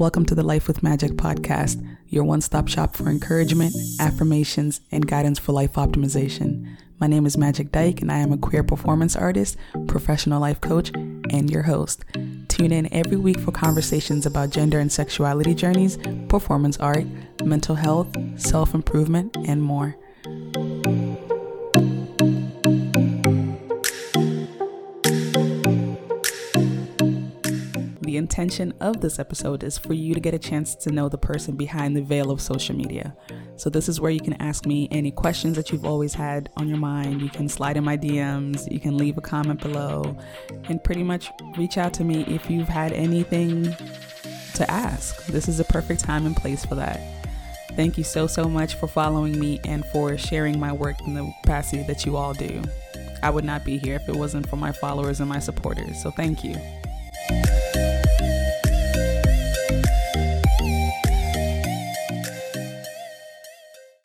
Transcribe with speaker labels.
Speaker 1: Welcome to the Life with Magic podcast, your one stop shop for encouragement, affirmations, and guidance for life optimization. My name is Magic Dyke, and I am a queer performance artist, professional life coach, and your host. Tune in every week for conversations about gender and sexuality journeys, performance art, mental health, self improvement, and more. The intention of this episode is for you to get a chance to know the person behind the veil of social media. So, this is where you can ask me any questions that you've always had on your mind. You can slide in my DMs, you can leave a comment below, and pretty much reach out to me if you've had anything to ask. This is a perfect time and place for that. Thank you so, so much for following me and for sharing my work in the capacity that you all do. I would not be here if it wasn't for my followers and my supporters, so thank you.